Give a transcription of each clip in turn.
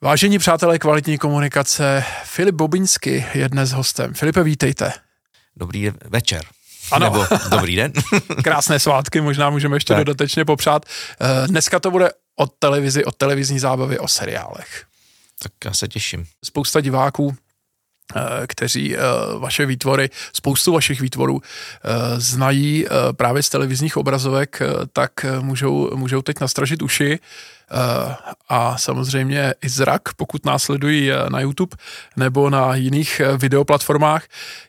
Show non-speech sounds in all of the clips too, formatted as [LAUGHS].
Vážení přátelé kvalitní komunikace, Filip Bobinsky je dnes hostem. Filipe, vítejte. Dobrý večer. Ano. Nebo dobrý den. [LAUGHS] Krásné svátky, možná můžeme ještě tak. dodatečně popřát. Eh, dneska to bude o televizi, o televizní zábavě, o seriálech. Tak já se těším. Spousta diváků kteří eh, vaše výtvory, spoustu vašich výtvorů eh, znají právě z televizních obrazovek, tak můžou, můžou teď nastražit uši a samozřejmě i zrak, pokud následují na YouTube nebo na jiných videoplatformách.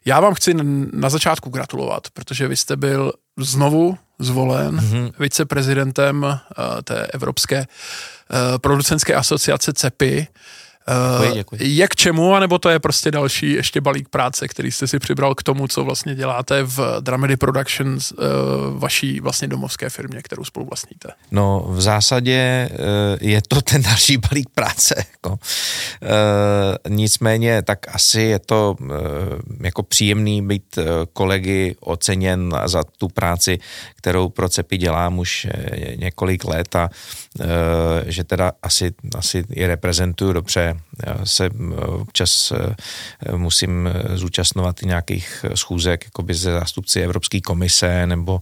Já vám chci na začátku gratulovat, protože vy jste byl znovu zvolen mm-hmm. viceprezidentem té Evropské producentské asociace CEPI Děkuji, děkuji. Je k čemu, anebo to je prostě další ještě balík práce, který jste si přibral k tomu, co vlastně děláte v Dramedy Productions, eh, vaší vlastně domovské firmě, kterou spolu vlastníte? No v zásadě eh, je to [LAUGHS] ten další balík práce. Jako. Eh, nicméně tak asi je to jako příjemný být kolegy oceněn za tu práci, kterou pro CEPI dělám už několik let a že teda asi, asi je reprezentuju dobře se eh, občas eh, musím eh, zúčastnovat i nějakých schůzek jakoby ze zástupci Evropské komise, nebo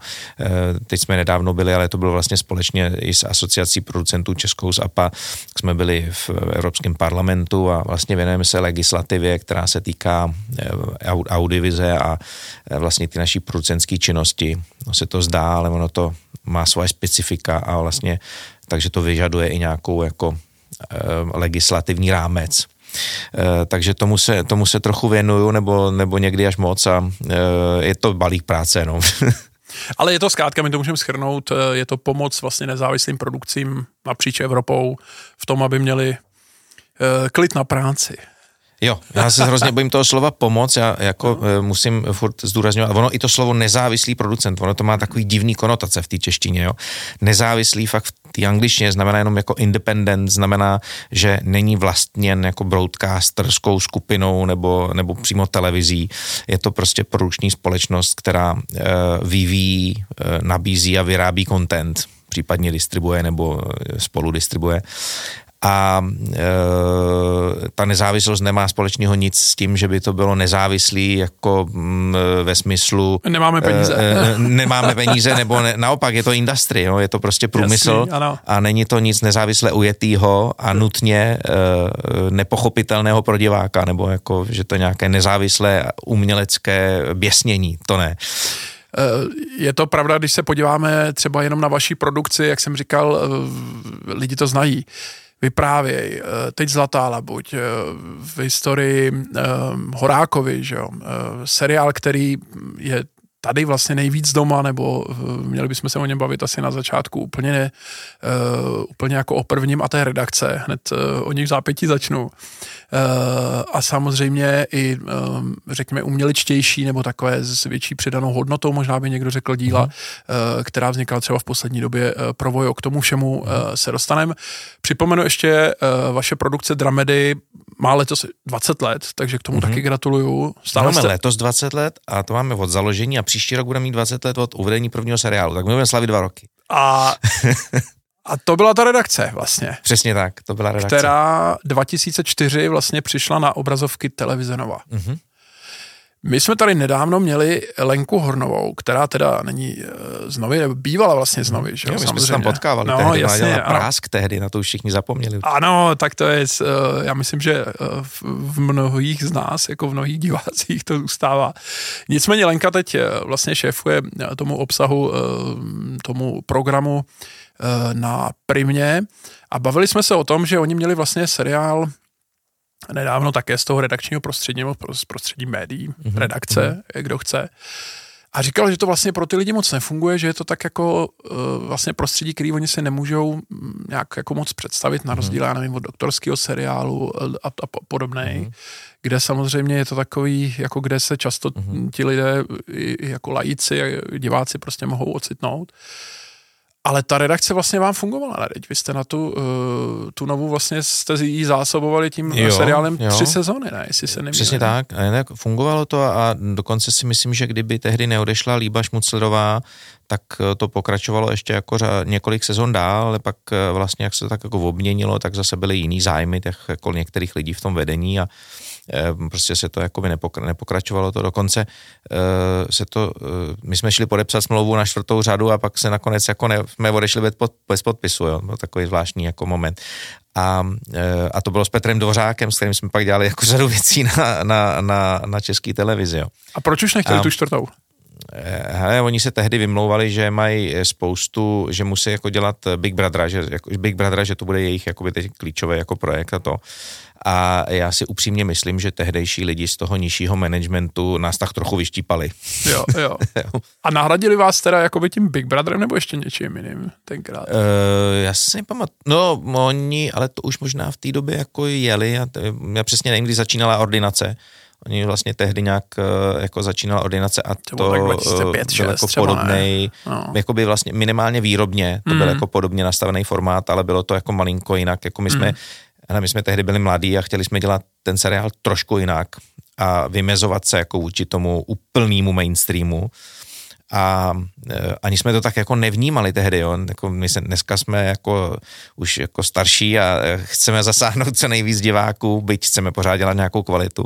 teď jsme nedávno byli, ale to bylo vlastně společně i s asociací producentů Českou z APA, jsme byli v Evropském parlamentu a vlastně věnujeme se legislativě, která se týká audivize a vlastně ty naší producentské činnosti. No se to zdá, ale ono to má svoje specifika a vlastně takže to vyžaduje i nějakou jako legislativní rámec. Eh, takže tomu se, tomu se trochu věnuju, nebo, nebo někdy až moc a eh, je to balík práce. No. [LAUGHS] Ale je to zkrátka, my to můžeme schrnout, je to pomoc vlastně nezávislým produkcím napříč Evropou v tom, aby měli klid na práci. Jo, já se hrozně bojím toho slova pomoc, já jako no. musím furt zdůrazňovat, ono i to slovo nezávislý producent, ono to má takový divný konotace v té češtině, jo. Nezávislý fakt v té angličtině znamená jenom jako independent, znamená, že není vlastněn jako broadcasterskou skupinou nebo, nebo přímo televizí. Je to prostě produkční společnost, která uh, vyvíjí, uh, nabízí a vyrábí content případně distribuje nebo spolu distribuje a e, ta nezávislost nemá společného nic s tím, že by to bylo nezávislý jako m, mm, ve smyslu... Nemáme peníze. E, e, nemáme peníze, nebo ne, naopak je to industry, jo, je to prostě průmysl Jasný, a není to nic nezávisle ujetýho a nutně e, nepochopitelného pro diváka, nebo jako, že to je nějaké nezávislé umělecké běsnění, to ne. E, je to pravda, když se podíváme třeba jenom na vaší produkci, jak jsem říkal, e, lidi to znají vyprávěj, eh, teď Zlatá labuť, eh, v historii eh, Horákovi, že jo, seriál, který je tady vlastně nejvíc doma, nebo měli bychom se o něm bavit asi na začátku úplně, ne, uh, úplně jako o prvním a té redakce, hned uh, o nich zápětí začnu. Uh, a samozřejmě i, um, řekněme, uměličtější nebo takové s větší přidanou hodnotou, možná by někdo řekl díla, uh, která vznikala třeba v poslední době uh, pro Vojo, k tomu všemu uh, se dostaneme. Připomenu ještě uh, vaše produkce Dramedy, má letos 20 let, takže k tomu mm-hmm. taky gratuluju. Stále máme jste... letos 20 let a to máme od založení a příští rok budeme mít 20 let od uvedení prvního seriálu, tak my budeme slavit dva roky. A, [LAUGHS] a to byla ta redakce vlastně. Přesně tak, to byla redakce. Která 2004 vlastně přišla na obrazovky televize Nova. Mm-hmm. My jsme tady nedávno měli Lenku Hornovou, která teda není uh, z Novy, bývala vlastně z Novy, že jo? My jsme se tam potkávali no, tehdy, jasně, na prásk tehdy, na to už všichni zapomněli. Ano, tak to je, uh, já myslím, že uh, v mnohých z nás, jako v mnohých divácích to zůstává. Nicméně Lenka teď vlastně šéfuje tomu obsahu, tomu programu na Primě a bavili jsme se o tom, že oni měli vlastně seriál nedávno také z toho redakčního prostředí, nebo z prostředí médií, mm-hmm. redakce, mm-hmm. kdo chce. A říkal, že to vlastně pro ty lidi moc nefunguje, že je to tak jako uh, vlastně prostředí, který oni si nemůžou mm, nějak jako moc představit, na mhm. rozdíl, mm. já nevím, od doktorského seriálu a, a podobnej, mm. kde samozřejmě je to takový, jako kde se často mm. ti lidé jako lajíci, diváci prostě mohou ocitnout. Ale ta redakce vlastně vám fungovala, ne? Vy jste na tu, uh, tu novou vlastně jste jí zásobovali tím jo, seriálem jo. tři sezóny, ne? Jestli se nemýlím. Přesně tak. Fungovalo to a dokonce si myslím, že kdyby tehdy neodešla Líba Šmuclerová, tak eh, to pokračovalo ještě jako několik sezon dál, ale pak eh, vlastně jak se tak jako obměnilo, tak zase byly jiný zájmy těch jako některých lidí v tom vedení a eh, prostě se to jako by nepokračovalo to. Dokonce se to, my jsme šli podepsat smlouvu na čtvrtou řadu a pak se nakonec jako ne, jsme odešli bez, pod, bez podpisu, jo. Byl takový zvláštní jako moment. A, a to bylo s Petrem Dvořákem, s kterým jsme pak dělali jako řadu věcí na, na, na, na české televizi. Jo. A proč už nechtěli a, tu čtvrtou? Eh, hele, oni se tehdy vymlouvali, že mají spoustu, že musí jako dělat Big Brother, že jako Big Brother, že to bude jejich jakoby teď klíčové jako projekt a to. A já si upřímně myslím, že tehdejší lidi z toho nižšího managementu nás tak trochu vyštípali. Jo, jo. [LAUGHS] A nahradili vás teda jakoby tím Big Brotherem nebo ještě něčím jiným tenkrát? Uh, já si nepamatuji. No, oni, ale to už možná v té době jako jeli. A to, já přesně nevím, kdy začínala ordinace Oni vlastně tehdy nějak eh, jako začínala ordinace a to, to 2005, byl jako podobný, no. jako by vlastně minimálně výrobně, to mm. byl jako podobně nastavený formát, ale bylo to jako malinko jinak, jako my jsme, mm. my jsme tehdy byli mladí a chtěli jsme dělat ten seriál trošku jinak a vymezovat se jako vůči tomu úplnému mainstreamu a e, ani jsme to tak jako nevnímali tehdy, jo. Jako my se, dneska jsme jako už jako starší a e, chceme zasáhnout co nejvíc diváků, byť chceme pořád dělat nějakou kvalitu,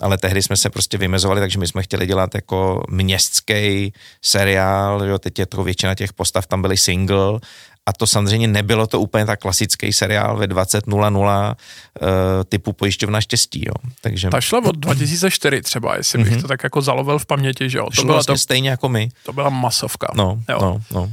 ale tehdy jsme se prostě vymezovali, takže my jsme chtěli dělat jako městský seriál, jo. teď je to většina těch postav tam byly single a to samozřejmě nebylo to úplně tak klasický seriál ve 20.00 uh, typu pojišťovna štěstí, jo. Takže... Ta šla od 2004 třeba, jestli bych mm-hmm. to tak jako zalovil v paměti, že jo. To byla vlastně to, stejně jako my. To byla masovka. No, jo. no, no.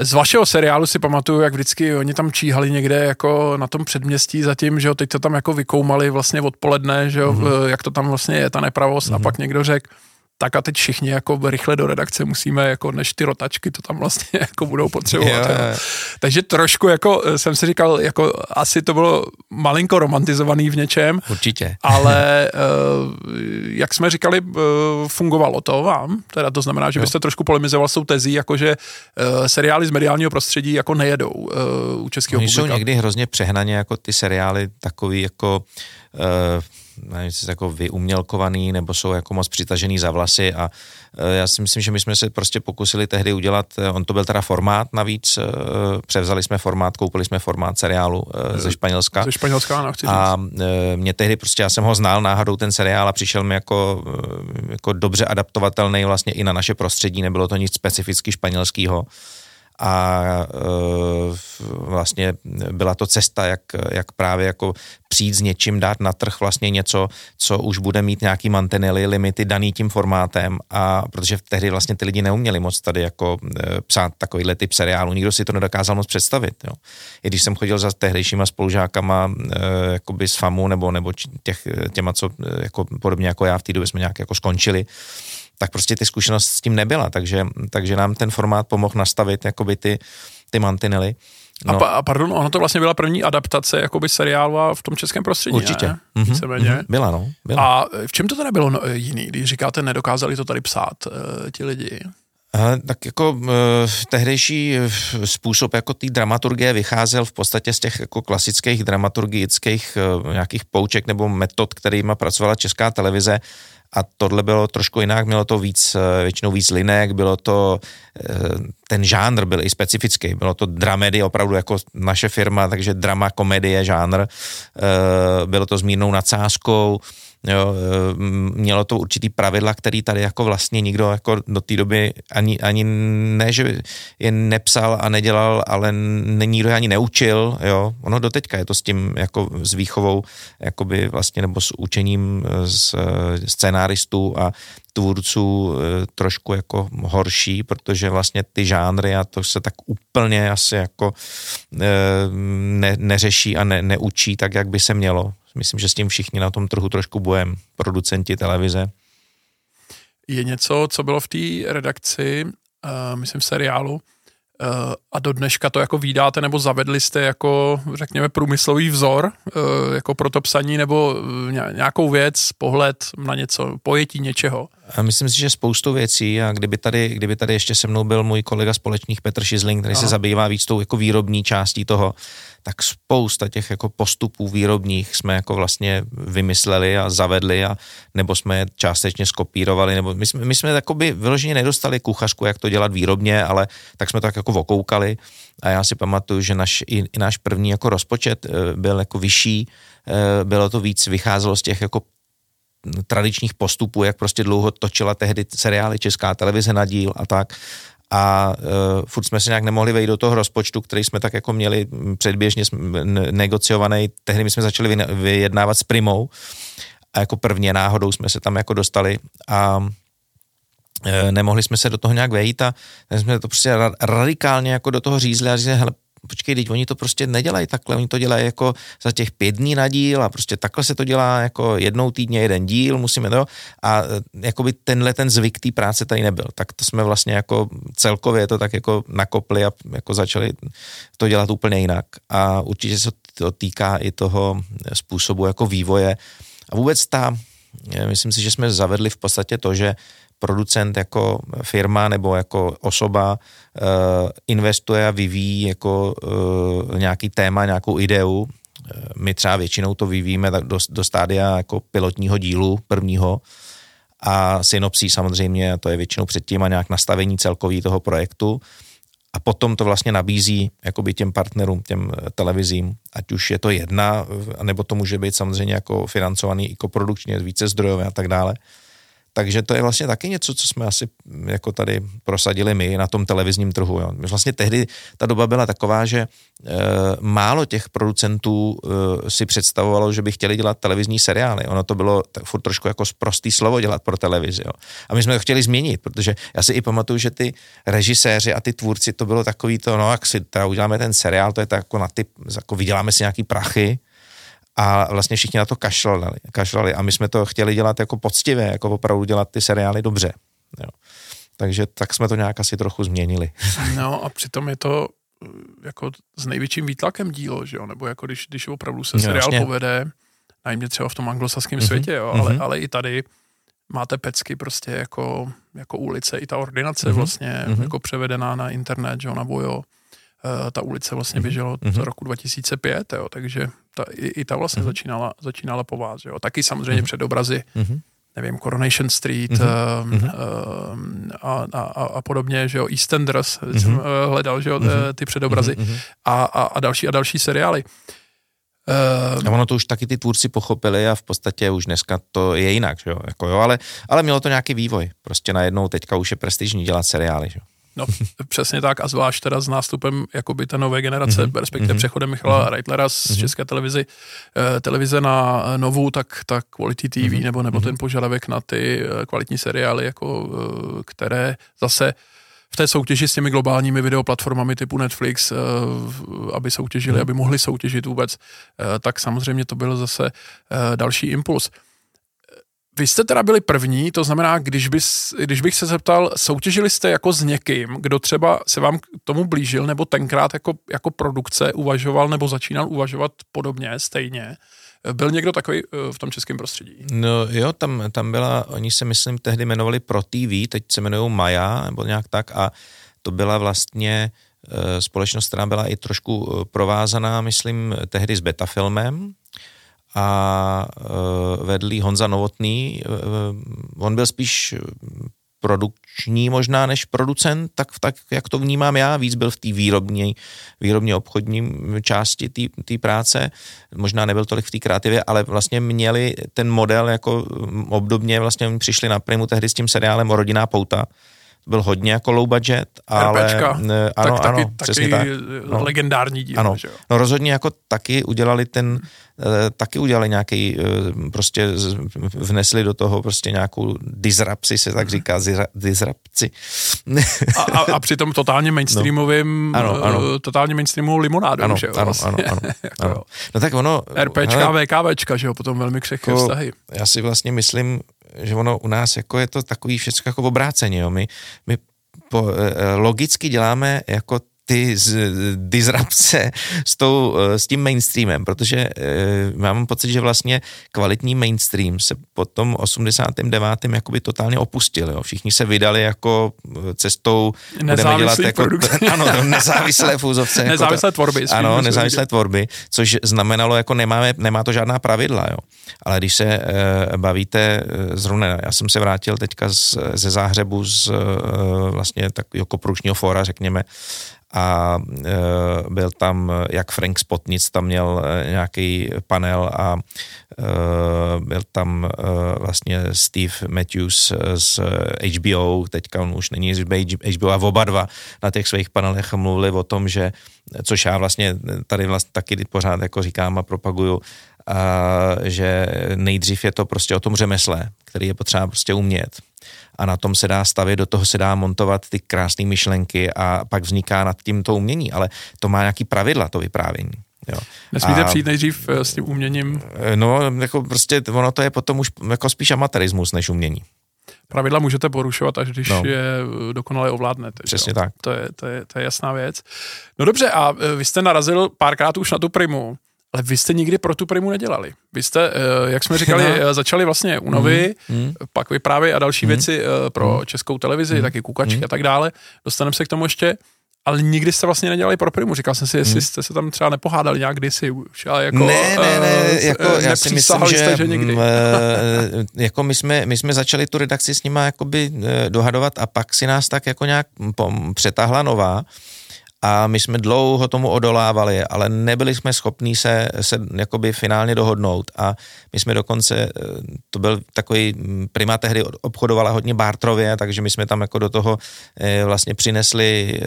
Z vašeho seriálu si pamatuju, jak vždycky oni tam číhali někde jako na tom předměstí zatím, že jo, teď to tam jako vykoumali vlastně odpoledne, že jo, mm-hmm. jak to tam vlastně je ta nepravost mm-hmm. a mhm. pak někdo řekl, tak a teď všichni jako rychle do redakce musíme, jako než ty rotačky to tam vlastně [LAUGHS] jako budou potřebovat. Jo. Takže trošku jako eh, jsem si říkal, jako asi to bylo malinko romantizovaný v něčem. Určitě. [LAUGHS] Ale eh, jak jsme říkali, eh, fungovalo to vám, teda to znamená, že jo. byste trošku polemizoval s tou tezí, jakože seriály z mediálního prostředí jako nejedou u českého Oni publika. jsou někdy hrozně přehnaně jako ty seriály takový jako nevím, jako vyumělkovaný nebo jsou jako moc přitažený za vlasy a e, já si myslím, že my jsme se prostě pokusili tehdy udělat, e, on to byl teda formát navíc, e, převzali jsme formát, koupili jsme formát seriálu ze Španělska. Ze Španělska, ano, chci A mě tehdy prostě, já jsem ho znal náhodou ten seriál a přišel mi jako, jako dobře adaptovatelný vlastně i na naše prostředí, nebylo to nic specificky španělského a e, vlastně byla to cesta, jak, jak právě jako přijít s něčím, dát na trh vlastně něco, co už bude mít nějaký mantinely, limity daný tím formátem a protože tehdy vlastně ty lidi neuměli moc tady jako e, psát takovýhle typ seriálu, nikdo si to nedokázal moc představit. Jo. I když jsem chodil za tehdejšíma spolužákama e, jakoby z FAMu nebo, nebo těch, těma, co jako, podobně jako já v té době jsme nějak jako skončili, tak prostě ty zkušenost s tím nebyla, takže, takže nám ten formát pomohl nastavit jakoby ty, ty mantinely. No. A, pa, a pardon, ono to vlastně byla první adaptace jakoby seriálu v tom českém prostředí, Určitě. Ne? Mm-hmm, mm-hmm. Byla, no. Byla. A v čem to teda bylo no, jiný, když říkáte, nedokázali to tady psát uh, ti lidi? Tak jako uh, tehdejší způsob jako té dramaturgie vycházel v podstatě z těch jako klasických dramaturgických uh, nějakých pouček nebo metod, kterými pracovala česká televize a tohle bylo trošku jinak, mělo to víc, eh, většinou víc linek, bylo to, eh, ten žánr byl i specifický, bylo to dramedy opravdu jako naše firma, takže drama, komedie, žánr, eh, bylo to s mírnou nadsázkou, Jo, eh, mělo to určitý pravidla, který tady jako vlastně nikdo jako do té doby ani, ani ne, že je nepsal a nedělal, ale nikdo je ani neučil, jo. Ono doteďka je to s tím jako s výchovou, jakoby vlastně nebo s učením z scénáristů a tvůrců eh, trošku jako horší, protože vlastně ty žánry a to se tak úplně asi jako eh, ne, neřeší a ne, neučí tak, jak by se mělo. Myslím, že s tím všichni na tom trhu trošku bojem, producenti televize. Je něco, co bylo v té redakci, uh, myslím seriálu, uh, a do dneška to jako vydáte nebo zavedli jste jako, řekněme, průmyslový vzor uh, jako pro to psaní nebo nějakou věc, pohled na něco, pojetí něčeho? Myslím si, že spoustu věcí a kdyby tady, kdyby tady ještě se mnou byl můj kolega společných Petr Šizling, který Aha. se zabývá víc tou jako výrobní částí toho, tak spousta těch jako postupů výrobních jsme jako vlastně vymysleli a zavedli a nebo jsme je částečně skopírovali, nebo my jsme, my jsme takoby vyloženě nedostali kuchařku, jak to dělat výrobně, ale tak jsme to tak jako vokoukali a já si pamatuju, že naš, i, i náš první jako rozpočet eh, byl jako vyšší, eh, bylo to víc, vycházelo z těch jako tradičních postupů, jak prostě dlouho točila tehdy seriály Česká televize na díl a tak. A uh, furt jsme se nějak nemohli vejít do toho rozpočtu, který jsme tak jako měli předběžně negociovaný. Tehdy my jsme začali vyjednávat s Primou a jako prvně náhodou jsme se tam jako dostali a e, nemohli jsme se do toho nějak vejít a jsme to prostě radikálně jako do toho řízli a řízli, hele, počkej, teď oni to prostě nedělají takhle, oni to dělají jako za těch pět dní na díl a prostě takhle se to dělá jako jednou týdně jeden díl, musíme to a e, jakoby tenhle ten zvyk té práce tady nebyl. Tak to jsme vlastně jako celkově to tak jako nakopli a jako začali to dělat úplně jinak. A určitě se to týká i toho způsobu jako vývoje. A vůbec ta, myslím si, že jsme zavedli v podstatě to, že producent jako firma nebo jako osoba uh, investuje a vyvíjí jako uh, nějaký téma, nějakou ideu. Eh, my třeba většinou to vyvíjíme do, do stádia jako pilotního dílu prvního a synopsí samozřejmě, to je většinou předtím a nějak nastavení celkový toho projektu a potom to vlastně nabízí jakoby těm partnerům, těm televizím, ať už je to jedna, nebo to může být samozřejmě jako financovaný i koprodukčně, více zdrojové a tak dále. Takže to je vlastně taky něco, co jsme asi jako tady prosadili my na tom televizním trhu. Jo. Vlastně tehdy ta doba byla taková, že e, málo těch producentů e, si představovalo, že by chtěli dělat televizní seriály. Ono to bylo tak furt trošku jako prostý slovo dělat pro televizi. Jo. A my jsme to chtěli změnit, protože já si i pamatuju, že ty režiséři a ty tvůrci, to bylo takový to, no jak si teda uděláme ten seriál, to je tak jako na ty, jako vyděláme si nějaký prachy, a vlastně všichni na to kašlali, kašlali a my jsme to chtěli dělat jako poctivě, jako opravdu dělat ty seriály dobře. Jo. Takže tak jsme to nějak asi trochu změnili. [LAUGHS] No a přitom je to eh, jako s největším výtlakem dílo, že jo? nebo jako když, když opravdu se seriál vlastně. povede, najmě třeba v tom anglosaském mm-hmm. světě, jo? Ale, mm-hmm. ale i tady máte pecky prostě jako, jako ulice, i ta ordinace mm-hmm. vlastně mm-hmm. jako převedená na internet, že jo, na Vojo Eh, ta ulice vlastně mhm. běžela mm-hmm. roku 2005, jo, takže ta, i, i ta vlastně mm-hmm. začínala, začínala po vás. Jo. Taky samozřejmě mm-hmm. předobrazy, mm-hmm. nevím, Coronation Street mm-hmm. uh, a, a, a podobně, že jo, EastEnders mm-hmm. jsem uh, hledal, že jo, mm-hmm. ty předobrazy mm-hmm. a, a, a další a další seriály. Uh, a ono to už taky ty tvůrci pochopili a v podstatě už dneska to je jinak, že jo, jako jo ale, ale mělo to nějaký vývoj. Prostě najednou teďka už je prestižní dělat seriály, že jo. No, přesně tak a zvlášť teda s nástupem jakoby té nové generace, mm-hmm. respektive mm-hmm. přechodem Michala mm-hmm. Reitlera z mm-hmm. České televizi, eh, televize na novou, tak, tak Quality TV mm-hmm. nebo, nebo mm-hmm. ten požadavek na ty eh, kvalitní seriály, jako, eh, které zase v té soutěži s těmi globálními videoplatformami typu Netflix, aby soutěžili, mm. aby mohli soutěžit vůbec, tak samozřejmě to byl zase další impuls. Vy jste teda byli první, to znamená, když, bys, když bych se zeptal, soutěžili jste jako s někým, kdo třeba se vám k tomu blížil, nebo tenkrát jako, jako produkce uvažoval nebo začínal uvažovat podobně, stejně? Byl někdo takový eh, v tom českém prostředí? No jo, tam, tam byla, oni se myslím tehdy jmenovali Pro TV, teď se jmenují Maja, nebo nějak tak a to byla vlastně eh, společnost, která byla i trošku eh, provázaná, myslím, tehdy s Betafilmem, a uh, vedl Honza Novotný. Uh, on byl spíš produkční možná než producent, tak, tak jak to vnímám já, víc byl v té výrobní, výrobně obchodní části té práce, možná nebyl tolik v té kreativě, ale vlastně měli ten model jako obdobně, vlastně oni přišli na primu tehdy s tím seriálem o rodinná pouta, byl hodně jako low budget, ale... RPčka. Ano, tak, ano, taky, přesně taky tak. No. legendární díl. Ano, že jo? no rozhodně jako taky udělali ten, eh, taky udělali nějaký, eh, prostě vnesli do toho prostě nějakou disrupci, se tak říká, disrupci. A, a, a přitom totálně mainstreamovým, no. ano, ano. totálně mainstreamovou limonádu, ano, že jo? Ano, vlastně. ano, ano, [LAUGHS] jako ano. No tak ono... RPčka, hele, VKVčka, že jo, potom velmi křehké jako, vztahy. Já si vlastně myslím, že ono u nás jako je to takový všechno jako obráceně, jo. My, my po, eh, logicky děláme jako ty z, disrupce s, tou, s tím mainstreamem, protože e, mám pocit, že vlastně kvalitní mainstream se po tom 89. jakoby totálně opustil. Jo. Všichni se vydali jako cestou, budeme dělat jako, [LAUGHS] ano, nezávislé fúzovce. nezávislé jako tvorby. Ano, nezávislé tvorby, což znamenalo, jako nemáme, nemá to žádná pravidla. Jo. Ale když se e, bavíte, zrovna já jsem se vrátil teďka z, ze Záhřebu z e, vlastně takového kopručního fóra, řekněme, a e, byl tam jak Frank Spotnic, tam měl e, nějaký panel a e, byl tam vlastně Steve Matthews z HBO, teďka on už není z HBO a oba dva na těch svých panelech mluvili o tom, že což já vlastně tady vlastně taky pořád jako říkám a propaguju, a že nejdřív je to prostě o tom řemesle, který je potřeba prostě umět a na tom se dá stavět, do toho se dá montovat ty krásné myšlenky a pak vzniká nad tím to umění, ale to má nějaký pravidla, to vyprávění. Jo. Nesmíte a, přijít nejdřív eh, s tím uměním? Eh, no, jako prostě ono to je potom už jako spíš amatérismus než umění. Pravidla můžete porušovat, až když no. je eh, dokonale ovládnete. Přesně jo? tak. To je, to, je, to je jasná věc. No dobře, a vy jste narazil párkrát už na tu primu. Ale vy jste nikdy pro tu primu nedělali. Vy jste, eh, jak jsme říkali, no. začali vlastně u Novy, mm, mm. pak vyprávět a další mm. věci pro mm. českou televizi, mm. taky kukačky mm. a tak dále. Dostaneme se k tomu ještě. Ale nikdy jste vlastně nedělali pro primu. Říkal jsem si, jestli hmm. jste se tam třeba nepohádali nějak kdysi už, jako... Ne, ne, ne, jako já si myslím, že, jste, že nikdy. Jako my jsme, my jsme začali tu redakci s nima jakoby dohadovat a pak si nás tak jako nějak přetáhla nová a my jsme dlouho tomu odolávali, ale nebyli jsme schopní se, se jakoby finálně dohodnout. A my jsme dokonce, eh, to byl takový, mm, Prima tehdy obchodovala hodně bartrově, takže my jsme tam jako do toho eh, vlastně přinesli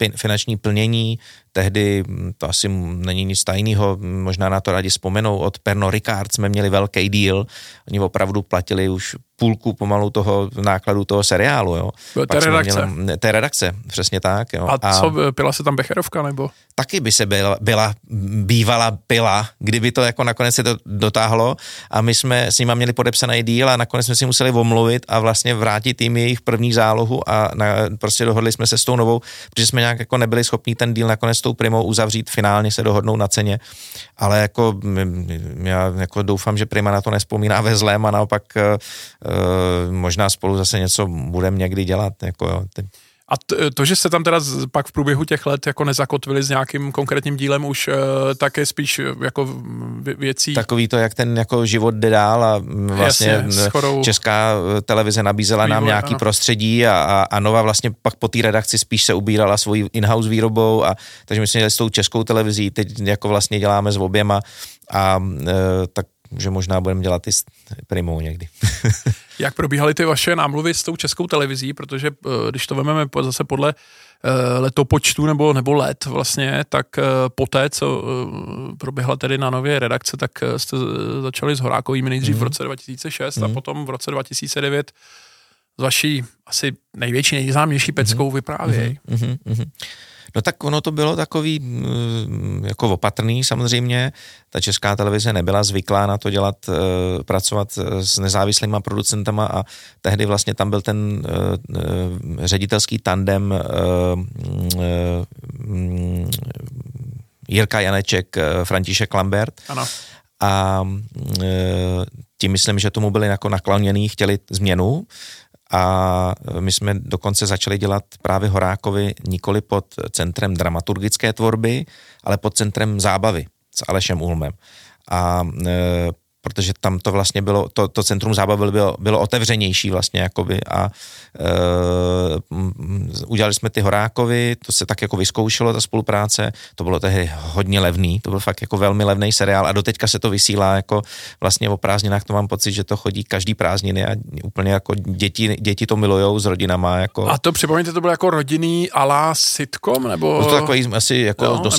eh, finanční plnění, tehdy, hm, to asi není nic tajného, možná na to rádi vzpomenou, od Perno Ricard jsme měli velký deal, oni opravdu platili už půlku pomalu toho nákladu toho seriálu, jo. Té redakce. Měli, té redakce, přesně tak, jo. A, a co, pila se tam Becherovka, nebo? Taky by se byla, byla, bývala pila, kdyby to jako nakonec se to dotáhlo a my jsme s nima měli podepsaný díl a nakonec jsme si museli omluvit a vlastně vrátit jim jejich první zálohu a na, prostě dohodli jsme se s tou novou, protože jsme nějak jako nebyli schopni ten díl nakonec s tou primou uzavřít, finálně se dohodnout na ceně, ale jako já jako doufám, že Prima na to nespomíná ve zlém a naopak uh, možná spolu zase něco budeme někdy dělat. Jako, jo. A to, to, že jste tam teda pak v průběhu těch let jako nezakotvili s nějakým konkrétním dílem už, uh, tak je spíš jako věcí... Takový to, jak ten jako život jde dál a vlastně Jasně, česká televize nabízela vývoj, nám nějaký ano. prostředí a, a, a Nova vlastně pak po té redakci spíš se ubírala svojí in-house výrobou a takže myslím, že s tou českou televizí teď jako vlastně děláme s oběma a uh, tak že možná budeme dělat i s primou někdy. [LAUGHS] Jak probíhaly ty vaše námluvy s tou českou televizí, protože eh, když to vezmeme zase podle eh, letopočtu nebo, nebo let vlastně, tak eh, poté, co proběhla tedy na nově redakce, tak jste začali s Horákovými nejdřív mm. v mhm. roce 2006 mm. a mhm. potom v roce 2009 s vaší asi největší, nejznámější peckou mm. vyprávěj. Mm. Mm. No tak ono to bylo takový mm, jako opatrný samozřejmě. Ta česká televize nebyla zvyklá na to dělat, eh, pracovat eh, s nezávislýma producentama a tehdy vlastně tam byl ten eh, ředitelský tandem mm, Jirka Janeček, František Lambert. Ano. A tím myslím, že tomu byli jako nakloněný, chtěli změnu a my jsme dokonce začali dělat právě Horákovi nikoli pod centrem dramaturgické tvorby, ale pod centrem zábavy s Alešem Ulmem. A e, protože tam to vlastně bylo, to, to centrum zábavy bylo, bylo otevřenější vlastně jakoby a e, udělali jsme ty Horákovi, to se tak jako vyzkoušelo ta spolupráce, to bylo tehdy hodně levný, to byl fakt jako velmi levný seriál a doteďka se to vysílá jako vlastně o prázdninách, to mám pocit, že to chodí každý prázdniny a úplně jako děti, děti to milujou s rodinama. Jako. A to připomeňte, to bylo jako rodinný ala sitcom, nebo? To takový asi jako jo, do.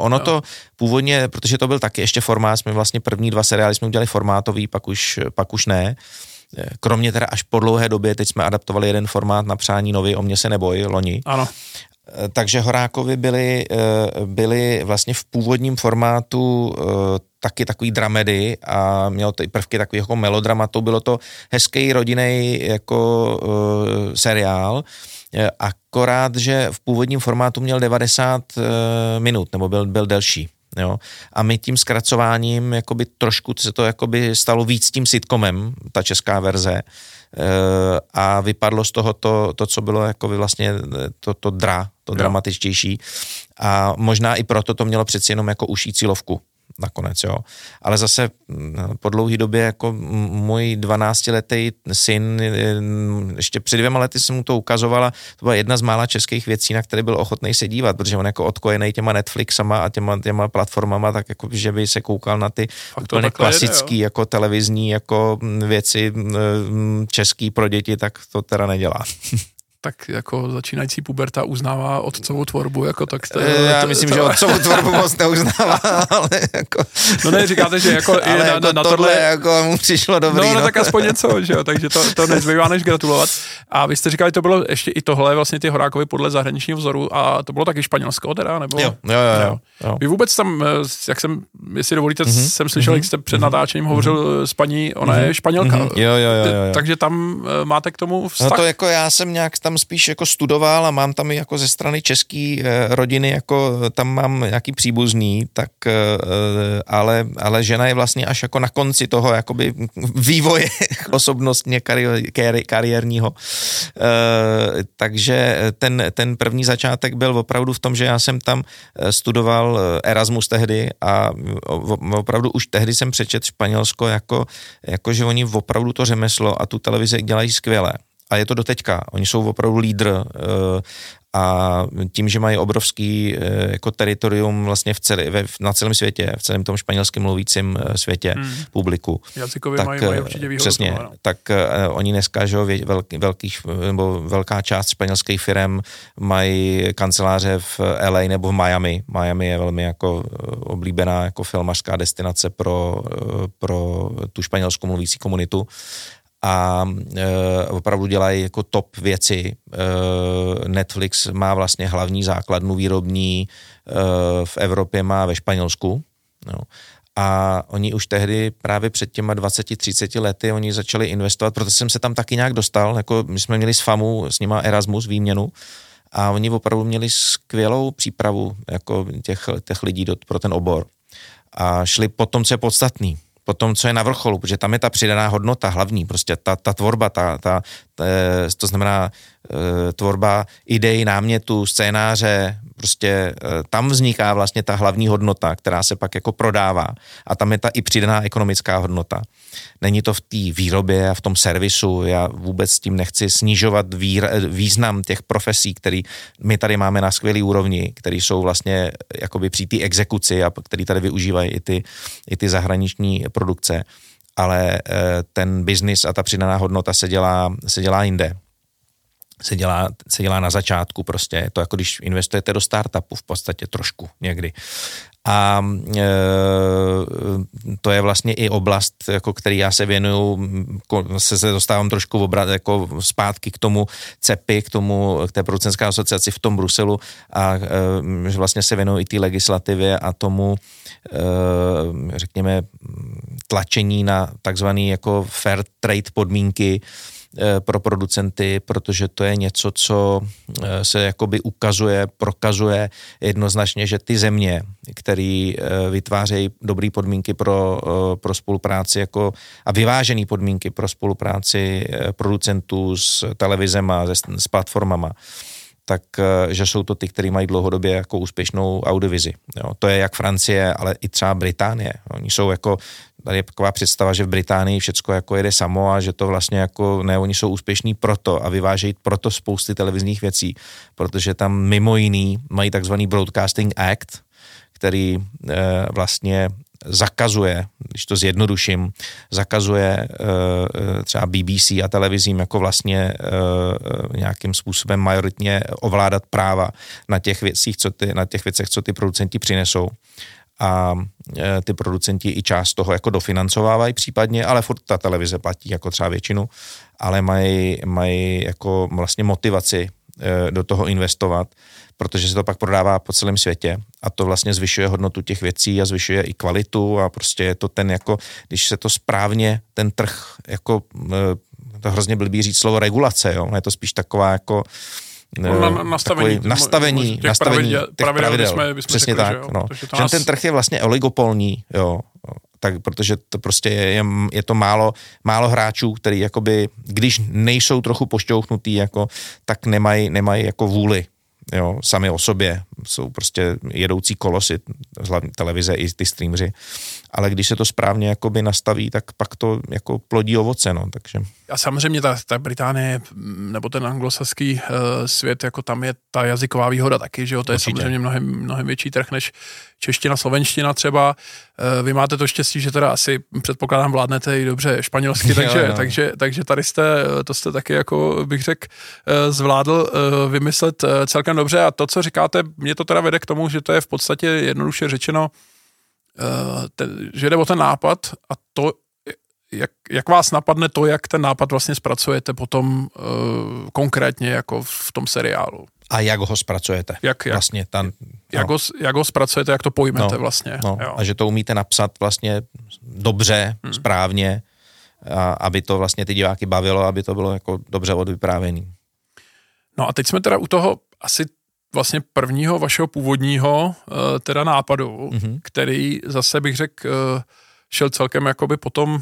Ono jo. to původně, protože to byl taky ještě formát, jsme vlastně první dva seriály jsme udělali formátový, pak už, pak už ne. kromě teda až po dlouhé době, teď jsme adaptovali jeden formát na přání nový, o mě se neboj, loni. Ano. Takže Horákovi byli, byli vlastně v původním formátu taky takový dramedy a mělo i prvky takových jako melodramatu. Bylo to hezký rodinný jako seriál, akorát, že v původním formátu měl 90 uh, minut, nebo byl, byl delší. Jo? A my tím zkracováním jakoby trošku se to jakoby stalo víc tím sitcomem, ta česká verze, a vypadlo z toho to, to co bylo jakoby vlastně to, to dra, to jo. dramatičtější. A možná i proto to mělo přeci jenom jako uší cílovku nakonec, jo. Ale zase mm, po dlouhé době jako můj 12-letý syn, ještě před dvěma lety jsem mu to ukazovala, to byla jedna z mála českých věcí, na které byl ochotný se dívat, protože on jako odkojený těma Netflixama a těma, těma platformama, tak jako, že by se koukal na ty úplně klasický jede, jako televizní jako věci český pro děti, tak to teda nedělá. [LAUGHS] tak jako začínající puberta uznává otcovou tvorbu, jako tak to, eh, Já myslím, to, že otcovou tvorbu moc neuznává, [LAUGHS] ale jako... No ne, říkáte, že jako ale na, jako na, na tohle, tohle jako mu přišlo dobrý. No, no, no, tak aspoň něco, že jo, takže to, to nezbývá než gratulovat. A vy jste říkali, to bylo ještě i tohle, vlastně ty horákovi podle zahraničního vzoru a to bylo taky Španělsko teda, nebo? Jo, jo, jo. jo, jo. Vy vůbec tam, eh, jak jsem, jestli dovolíte, mm-hmm. jsem slyšel, mm-hmm. jak jste před mhm. natáčením mm-hmm. hovořil s paní, ona mm-hmm. je Španělka. Mm-hmm. Jo, jo, jo, jo, jo. Takže tam eh, máte k tomu vztah? No to jako já jsem nějak tam spíš jako studoval a mám tam i jako ze strany české eh, rodiny, jako tam mám nějaký příbuzný, tak eh, ale, ale žena je vlastně až jako na konci toho jakoby vývoje [LAUGHS] osobnostně kari, kari, kariérního. Eh, takže ten, ten první začátek byl opravdu v tom, že já jsem tam studoval Erasmus tehdy a opravdu už tehdy jsem přečet Španělsko jako, jako že oni opravdu to řemeslo a tu televizi dělají skvěle a je to doteďka. Oni jsou opravdu lídr eh, a tím, že mají obrovský eh, jako teritorium vlastně v celé, ve, na celém světě, v celém tom španělském mluvícím eh, světě, hmm. publiku. Jazykově tak, mají, mají určitě výhodu. Přesně, toho, no. tak uh, oni dneska, že velký, velký, nebo velká část španělských firm mají kanceláře v LA nebo v Miami. Miami je velmi jako oblíbená jako filmařská destinace pro, pro tu španělskou mluvící komunitu a e, opravdu dělají jako top věci. E, Netflix má vlastně hlavní základnu výrobní e, v Evropě, má ve Španělsku. No. A oni už tehdy právě před těma 20-30 lety oni začali investovat, protože jsem se tam taky nějak dostal, jako my jsme měli s FAMu, s nima Erasmus výměnu a oni opravdu měli skvělou přípravu jako těch, těch lidí do, pro ten obor a šli po tom, co je podstatný po tom, co je na vrcholu, protože tam je ta přidaná hodnota hlavní, prostě ta, ta tvorba, ta, ta, ta, to znamená e, tvorba idei, námětu, scénáře, prostě e, tam vzniká vlastně ta hlavní hodnota, která se pak jako prodává a tam je ta i přidaná ekonomická hodnota. Není to v té výrobě a v tom servisu, já vůbec s tím nechci snižovat vír, význam těch profesí, který my tady máme na skvělý úrovni, který jsou vlastně jakoby při té exekuci a který tady využívají i ty, i ty zahraniční produkce ale eh, ten biznis a ta přidaná hodnota se dělá, se dělá jinde se dělá, se dělá na začátku prostě. Je to jako když investujete do startupu v podstatě trošku někdy. A e, to je vlastně i oblast, jako který já se věnuju, se, se dostávám trošku obrat, jako zpátky k tomu CEPI, k tomu, k té producenské asociaci v tom Bruselu a e, že vlastně se věnuju i té legislativě a tomu, e, řekněme, tlačení na takzvaný jako fair trade podmínky, Eh, pro producenty, protože to je něco, co eh, se jakoby ukazuje, prokazuje jednoznačně, že ty země, které eh, vytvářejí dobré podmínky pro, pro spolupráci jako, a vyvážené podmínky pro spolupráci producentů s televizem a s platformama, tak že jsou to ty, kteří mají dlouhodobě jako úspěšnou audiovizi. Jo. To je jak Francie, ale i třeba Británie. Oni jsou jako tady je taková představa, že v Británii všechno jako jede samo a že to vlastně jako, ne, oni jsou úspěšní proto a vyvážejí proto spousty televizních věcí, protože tam mimo jiný mají takzvaný Broadcasting Act, který e, vlastně zakazuje, když to zjednoduším, zakazuje e, třeba BBC a televizím jako vlastně e, nějakým způsobem majoritně ovládat práva na těch věcích, co ty, na těch věcech, co ty producenti přinesou. A ty producenti i část toho jako dofinancovávají případně, ale furt ta televize platí jako třeba většinu, ale mají, mají jako vlastně motivaci do toho investovat, protože se to pak prodává po celém světě a to vlastně zvyšuje hodnotu těch věcí a zvyšuje i kvalitu a prostě je to ten jako, když se to správně, ten trh jako, e, to hrozně blbý říct slovo regulace, jo, je to spíš taková jako No, na, nastavení, nastavení, těch nastavení pravidel, těch pravidel, pravidel bychom, bychom přesně řekli, tak. Že, jo, no. že nás... ten trh je vlastně oligopolní, jo, tak protože to prostě je, je, je to málo, málo hráčů, který jakoby, když nejsou trochu pošťouchnutý, jako, tak nemají, nemají jako vůli jo, sami o sobě, jsou prostě jedoucí kolosy, hlavně televize i ty streameři, ale když se to správně jakoby nastaví, tak pak to jako plodí ovoce, no, takže. A samozřejmě ta, ta Británie nebo ten anglosaský uh, svět, jako tam je ta jazyková výhoda taky, že jo, to je Určitě. samozřejmě mnohem, mnohem větší trh než čeština, slovenština třeba. Uh, vy máte to štěstí, že teda asi předpokládám vládnete i dobře španělsky, [LAUGHS] takže, jo, jo. takže, takže tady jste, to jste taky jako bych řekl, uh, zvládl uh, vymyslet uh, celkem dobře a to, co říkáte, mě to teda vede k tomu, že to je v podstatě jednoduše řečeno, uh, ten, že jde o ten nápad a to, jak, jak vás napadne to, jak ten nápad vlastně zpracujete potom uh, konkrétně jako v tom seriálu. A jak ho zpracujete. Jak, jak, vlastně tam, no. jak, ho, jak ho zpracujete, jak to pojmete no, vlastně. No. Jo. A že to umíte napsat vlastně dobře, hmm. správně, a aby to vlastně ty diváky bavilo, aby to bylo jako dobře odvyprávěný. No a teď jsme teda u toho asi vlastně prvního vašeho původního uh, teda nápadu, mm-hmm. který zase bych řekl uh, šel celkem jakoby potom, uh,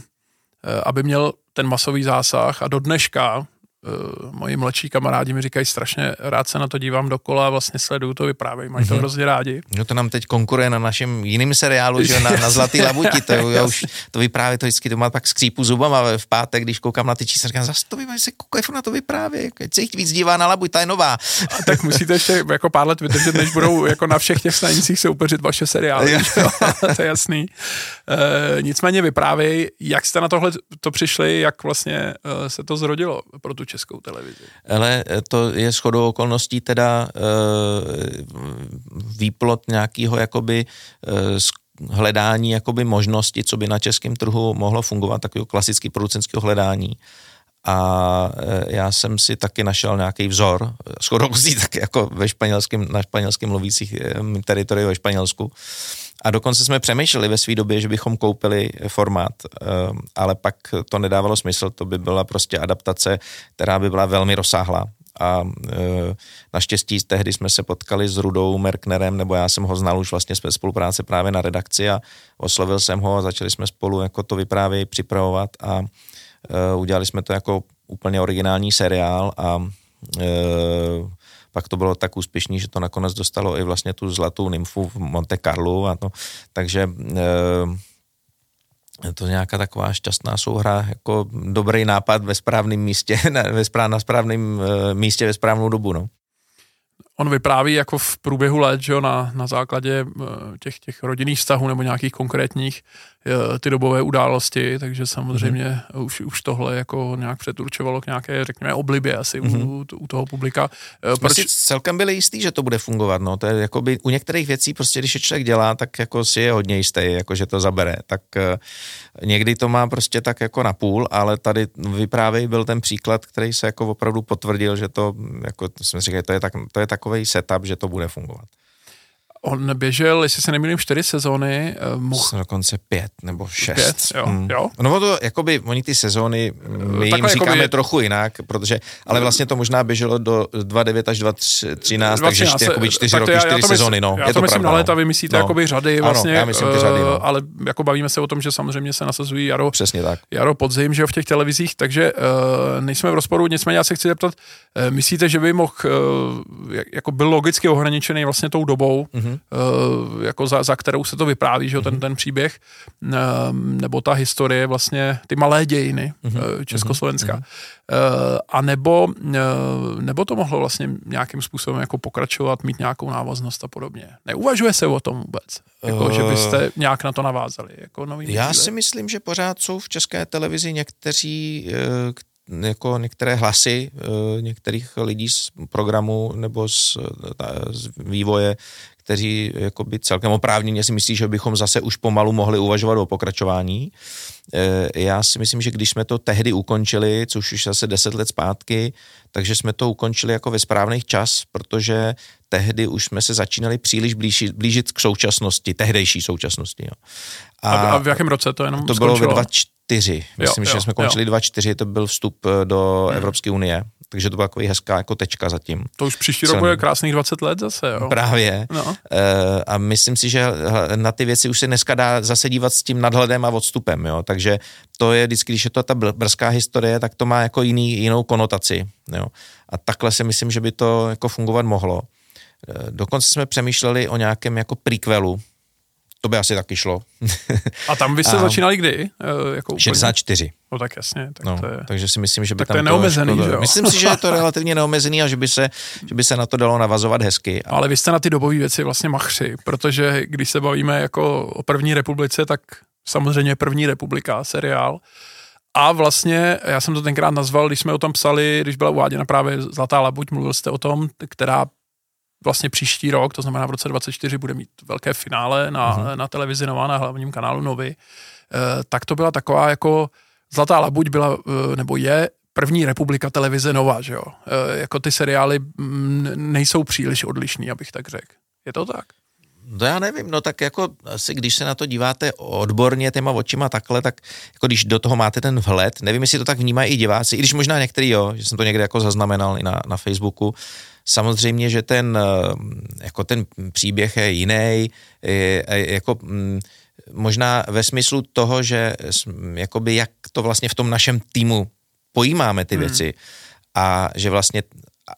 aby měl ten masový zásah a do dneška uh, moji mladší kamarádi mi říkají strašně, rád se na to dívám dokola, vlastně sleduju to vyprávějí, mají to mm-hmm. hrozně rádi. No to nám teď konkuruje na našem jiném seriálu, že na, na Zlatý labuti, to, já už, to vyprávějí to vždycky, to má pak skřípu zubama v pátek, když koukám na ty čísla, říkám, zase to vyprávějí, se koukají na to vyprávějí, se jich víc dívá na labuť, ta je nová. A tak musíte ještě jako pár let vydržet, než budou jako na všech těch stanicích soupeřit vaše seriály, [LAUGHS] to je jasný. E, nicméně vyprávějí, jak jste na tohle to přišli, jak vlastně e, se to zrodilo pro tu českou televizi. Ale to je shodou okolností teda e, výplot nějakého jakoby e, hledání jakoby možnosti, co by na českém trhu mohlo fungovat, takového klasický producentského hledání. A já jsem si taky našel nějaký vzor, shodou tak jako ve španělském, na španělském mluvících teritoriu ve Španělsku, a dokonce jsme přemýšleli ve své době, že bychom koupili formát, eh, ale pak to nedávalo smysl, to by byla prostě adaptace, která by byla velmi rozsáhlá. A e, naštěstí tehdy jsme se potkali s Rudou Merknerem, nebo já jsem ho znal už vlastně z spolupráce právě na redakci a oslovil jsem ho a začali jsme spolu jako to vyprávět, připravovat a e, udělali jsme to jako úplně originální seriál a pak to bylo tak úspěšný, že to nakonec dostalo i vlastně tu zlatou nymfu v Monte Carlo a to, takže je to nějaká taková šťastná souhra, jako dobrý nápad ve správném místě, [LAUGHS] ve správ, na správném eh, místě ve správnou dobu, no. On vypráví jako v průběhu let, že jo, na, na základě eh, těch, těch rodinných vztahů nebo nějakých konkrétních eh, ty dobové události, takže samozřejmě mm-hmm. už, už tohle jako nějak přeturčovalo k nějaké, řekněme, oblibě asi mm-hmm. u, u toho publika. Eh, proč... si celkem byli jistý, že to bude fungovat, no, to je jako by u některých věcí prostě, když je člověk dělá, tak jako si je hodně jistý, jako že to zabere, tak někdy to má prostě tak jako na půl, ale tady vyprávěj byl ten příklad, který se jako opravdu potvrdil, že to, jako jsme říkali, to je, tak, to je takový setup, že to bude fungovat. On běžel, jestli se nemýlím, čtyři sezóny. Uh, mohl... Dokonce pět nebo šest. Pět, jo, hmm. jo. No to, jakoby, oni ty sezóny, my Takhle jim říkáme je... trochu jinak, protože, ale vlastně to možná běželo do 2.9 až 2.13, takže čty, jakoby čtyři roky, čtyři já sezóny, no. Já je to, to myslím pravda, na léta, vy myslíte no. jakoby řady vlastně, ano, já myslím ty řady, no. ale jako bavíme se o tom, že samozřejmě se nasazují jaro, Přesně tak. jaro podzim, že jo, v těch televizích, takže uh, nejsme v rozporu, nicméně já se chci zeptat, uh, myslíte, že by mohl, uh, jako byl logicky ohraničený vlastně tou dobou, mm-hmm. Uh, jako za, za kterou se to vypráví, že jo, ten, mhm. ten příběh, nebo ta historie vlastně, ty malé dějiny mm-hmm. Československa. Mm-hmm. A nebo, nebo to mohlo vlastně nějakým způsobem jako pokračovat, mít nějakou návaznost a podobně. Neuvažuje se o tom vůbec, jako, uh, že byste nějak na to navázali. Jako nový já si myslím, že pořád jsou v české televizi někteří, jako některé hlasy některých lidí z programu nebo z, z vývoje, kteří jakoby celkem oprávněně si myslí, že bychom zase už pomalu mohli uvažovat o pokračování. E, já si myslím, že když jsme to tehdy ukončili, což už zase deset let zpátky, takže jsme to ukončili jako ve správných čas, protože tehdy už jsme se začínali příliš blížit, blížit k současnosti, tehdejší současnosti. Jo. A, a v jakém roce to jenom To skončilo? bylo ve 24. Myslím, Jo, že jo, jsme končili jo. 24, to byl vstup eh, do Evropské unie, takže to byla takový hezká jako tečka zatím. To už příští rok bude krásných 20 let zase, jo? Právě. No. Eh, A myslím si, že na ty věci už se dneska dá zase dívat s tím nadhledem a odstupem, jo. Takže to je vždycky, když je to ta br- brzká historie, tak to má jako jiný, jinou konotaci, jo. A takhle si myslím, že by to jako fungovat mohlo. Eh, Dokonce jsme přemýšleli o nějakém jako prequelu, to by asi taky šlo. [LAUGHS] A tam vy jste A- začínali kdy? Eh, Jako úplně? 64. No tak jasně, tak No, to je... takže si myslím, že by Tak to tam je neomezený, škoda- že jo? Myslím si, že je to [LAUGHS] relativně neomezený a že by se, že by se na to dalo navazovat hezky. Ale vy jste na ty dobové věci vlastně machři, protože když se bavíme jako o první republice, tak samozřejmě první republika, seriál. A vlastně, já jsem to tenkrát nazval, když jsme o tom psali, když byla uváděna právě Zlatá labuť, mluvil jste o tom, která vlastně příští rok, to znamená v roce 24, bude mít velké finále na, uh-huh. na televizi Nová, na hlavním kanálu Novy, e, tak to byla taková jako Zlatá labuť byla, e, nebo je první republika televize Nova, že jo. E, jako ty seriály nejsou příliš odlišný, abych tak řekl. Je to tak? No já nevím, no tak jako asi když se na to díváte odborně těma očima takhle, tak jako když do toho máte ten vhled, nevím, jestli to tak vnímají i diváci, i když možná některý jo, že jsem to někde jako zaznamenal i na, na Facebooku, Samozřejmě, že ten, eh, jako ten příběh je jiný, je, je, jako mm, možná ve smyslu toho, že jakoby jak to vlastně v tom našem týmu pojímáme ty věci a že vlastně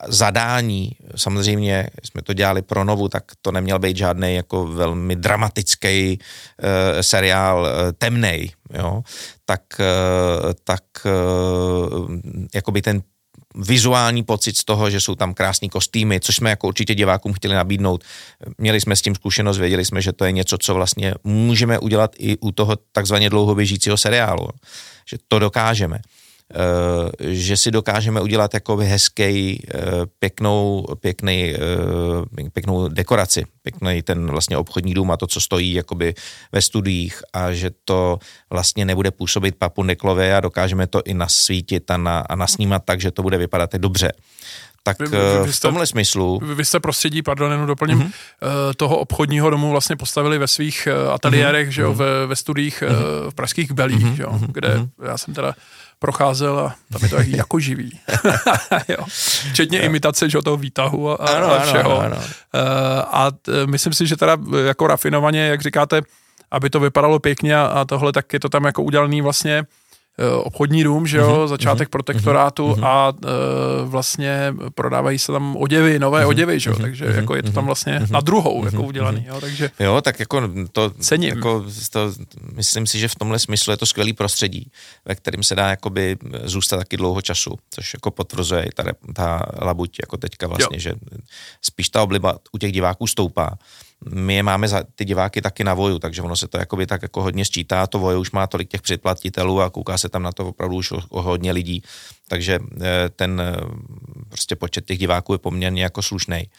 zadání, samozřejmě jsme to dělali pro Novu, tak to neměl být žádný jako velmi dramatický uh, seriál, uh, temnej, jo, tak, uh, tak uh, jakoby ten vizuální pocit z toho, že jsou tam krásní kostýmy, což jsme jako určitě divákům chtěli nabídnout. Měli jsme s tím zkušenost, věděli jsme, že to je něco, co vlastně můžeme udělat i u toho takzvaně dlouhoběžícího seriálu, že to dokážeme. Uh, že si dokážeme udělat jako hezký, uh, pěknou, pěkný, uh, pěknou dekoraci, pěkný ten vlastně obchodní dům a to, co stojí jakoby ve studiích a že to vlastně nebude působit papundeklově a dokážeme to i nasvítit a, na, a nasnímat tak, že to bude vypadat i dobře. Tak Vy- vy- vy v jste- tomhle smyslu Vy vy jste prostředí, pardon, jenom doplním, Mhm. mm-hmm. toho obchodního domu vlastně postavili ve svých eh, ateliérech, mm-hmm. že jo, ve, ve studiích mm-hmm. v pražských belích, mm-hmm. že jo, kde mm-hmm. já jsem teda procházel a tam je to jak- [LAUGHS] jako živý. [LAUGHS] jo. Včetně jo. imitace, že toho výtahu a, Ano, a všeho. ano, ano. Eh, A myslím si, že teda eh, jako rafinovaně, jak říkáte, aby to vypadalo pěkně a, tohle, tak je to tam jako udělaný vlastně obchodní dům, že jo, začátek protektorátu a eh, vlastně prodávají se tam oděvy, nové oděvy, že jo, takže jako je to tam vlastně na druhou jako udělaný, jo, takže Jo, tak jako to, Cením. Jako to, myslím si, že v tomhle smyslu je to skvělý prostředí, ve kterém se dá jakoby zůstat taky dlouho času, což jako potvrzuje i ta, ta labuť, jako teďka vlastně, Jo. že spíš ta obliba u těch diváků stoupá. My je máme za ty diváky taky na voju, takže ono se to jakoby tak jako hodně sčítá, to voje už má tolik těch předplatitelů a kouká se tam na to opravdu už o, o hodně lidí, takže eh, ten eh, prostě počet těch diváků je poměrně jako slušný.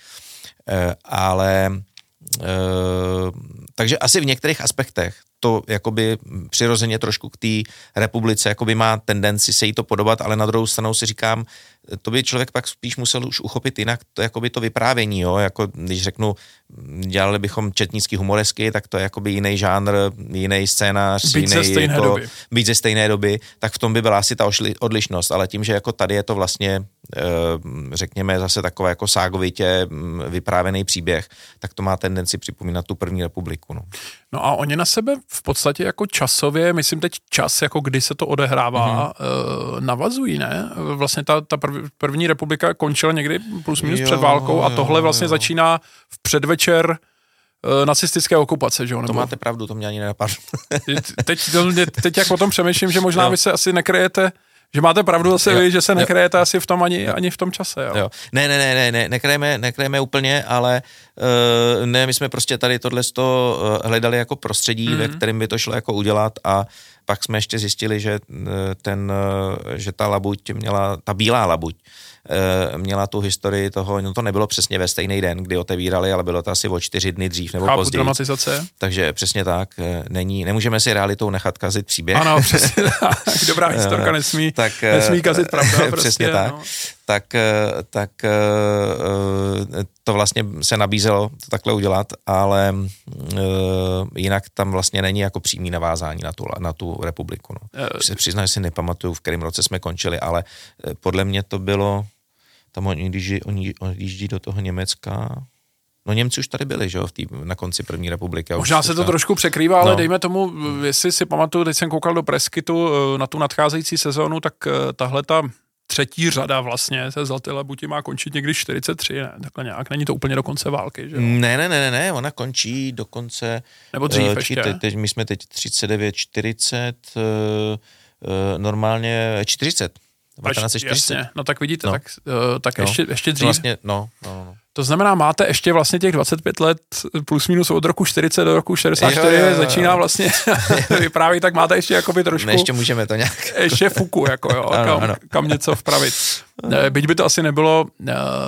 Ale Eh, takže asi v některých aspektech to jakoby přirozeně trošku k té republice jakoby má tendenci se jí to podobat, ale na druhou stranu si říkám, to by člověk pak spíš musel už uchopit jinak to, jakoby to vyprávění, jo? jako když řeknu, dělali bychom četnický humoresky, tak to je jakoby jiný žánr, jiný scénář, ze jiný, stejné jako, doby. být ze stejné doby, tak v tom by byla asi ta ošli- odlišnost, ale tím, že jako tady je to vlastně, eh, řekněme, zase takové jako ságovitě mm, vyprávěný příběh, tak to má tendenci připomínat tu první republiku. No. No a oni na sebe v podstatě jako časově, myslím teď čas, jako kdy se to odehrává, mm-hmm. navazují, ne? Vlastně ta, ta prv, první republika končila někdy plus minus Jo, před válkou a jo, tohle vlastně jo. začíná v předvečer eh, nacistické okupace, že jo? To Nebo, máte pravdu, to mě ani nenapadlo. teď, to, teď jak o tom přemýšlím, že možná Jo. vy se asi nekryjete, že máte pravdu zase Jo. vy, že se Jo. nekryjete asi v tom ani, ani v tom čase, jo? Jo. Ne, ne, ne, ne, ne, nekrajeme, nekrajeme úplně, ale uh, ne, my jsme prostě tady tohle uh, hledali jako prostředí, mm-hmm. ve kterém by to šlo jako udělat a pak jsme ještě zjistili, že, ten, že ta labuť měla, ta bílá labuť, měla tu historii toho, no to nebylo přesně ve stejný den, kdy otevírali, ale bylo to asi o čtyři dny dřív nebo Chápu později. dramatizace. Takže přesně tak, není, nemůžeme si realitou nechat kazit příběh. Ano, přesně tak. Dobrá historka [LAUGHS] nesmí, tak, nesmí kazit pravda. [LAUGHS] Prostě, přesně tak. No tak, eh, tak eh, eh, to vlastně se nabízelo to takhle udělat, ale jinak tam vlastně není jako přímý navázání na tu, na tu republiku. No. Se přiznám, že si nepamatuju, v kterém roce jsme končili, ale podle mě to bylo, tam oni, když oni odjíždí do toho Německa, No Němci už tady byli, že jo, v tý, na konci první republiky. Možná se to ta... trošku překrývá, ale no. dejme tomu, jestli si pamatuju, teď jsem koukal do Preskytu na tu nadcházející sezónu, tak tahle ta třetí řada vlastně se Zlaté labuti má končit někdy 43, ne? Takhle nějak, není to úplně do konce války, že Ne, ne, ne, ne, ne, ona končí do konce... Nebo dřív uh, ještě. Teď, teď, my jsme teď 39, 40, uh, uh, normálně 40. 1940. Jasně, no tak vidíte, no. tak, uh, tak no. ještě, ještě dřív. Vlastně, no, no, no. To znamená, máte ještě vlastně těch 25 let plus minus od roku 40 do roku 64, jo, jo, jo. začíná vlastně [LAUGHS] vyprávět, tak máte ještě jakoby trošku... Ne, ještě můžeme to nějak... ještě fuku, jako jo, ano, kam, ano. kam něco vpravit. Byť by to asi nebylo,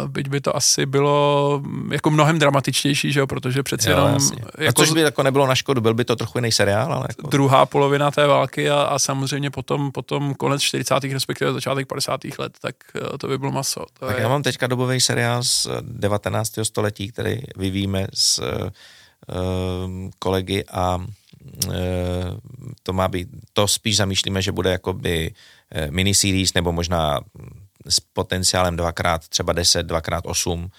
byť by to asi bylo jako mnohem dramatičtější, že jo, protože přeci jo, jenom... Jako, což by jako nebylo na škodu, byl by to trochu jiný seriál, ale... Jako... Druhá polovina té války a, a samozřejmě potom, potom konec 40. respektive začátek 50. let, tak eh, to by bylo maso. To tak je... já mám teďka dobový seriál z 19. století, který vyvíjíme s uh, kolegy a uh, to má být, to spíš zamýšlíme, že bude jakoby miniseries nebo možná s potenciálem dvakrát, třeba 10, dvakrát 8,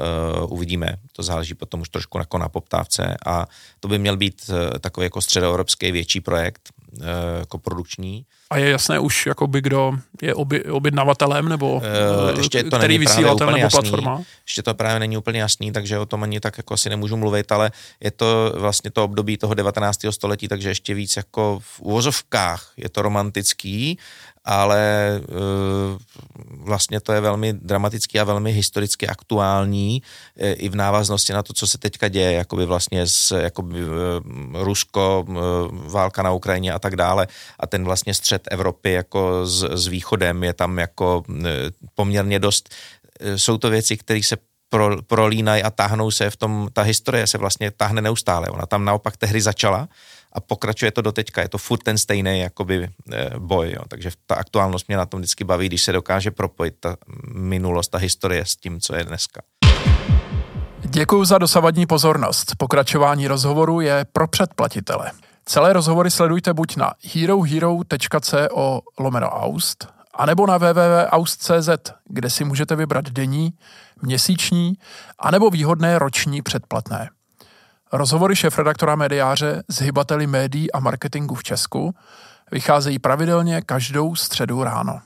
Uh, uvidíme, to záleží potom už trošku jako na poptávce. A to by měl být uh, takový jako středoevropský větší projekt, uh, jako produkční. A je jasné už, jakoby kdo je oby, objednavatelem, nebo uh, ještě to který vysílatel nebo jasný, platforma? Ještě to právě není úplně jasný, takže o tom ani tak jako asi nemůžu mluvit, ale je to vlastně to období toho 19. století, takže ještě víc jako v úvozovkách je to romantický ale eh, vlastně to je velmi dramatický a velmi historicky aktuální eh, i v návaznosti na to, co se teďka děje, jakoby vlastně s jakoby eh, Rusko, válka na Ukrajině a tak dále a ten vlastně střed Evropy jako s, s východem je tam jako poměrně dost, jsou to věci, které se pro, prolínají a táhnou se v tom, ta historie se vlastně táhne neustále. Ona tam naopak tehdy začala a pokračuje to do teďka. Je to furt ten stejný jakoby eh, boj. Jo. Takže ta aktuálnost mě na tom vždycky baví, když se dokáže propojit ta minulost, ta historie s tím, co je dneska. Děkuji za dosavadní pozornost. Pokračování rozhovoru je pro předplatitele. Celé rozhovory sledujte buď na herohero.co lomeno aust, anebo na www.aust.cz, kde si můžete vybrat denní, měsíční, anebo výhodné roční předplatné. Rozhovory šéf-redaktora mediáře s hybateli médií a marketingu v Česku vycházejí pravidelně každou středu ráno.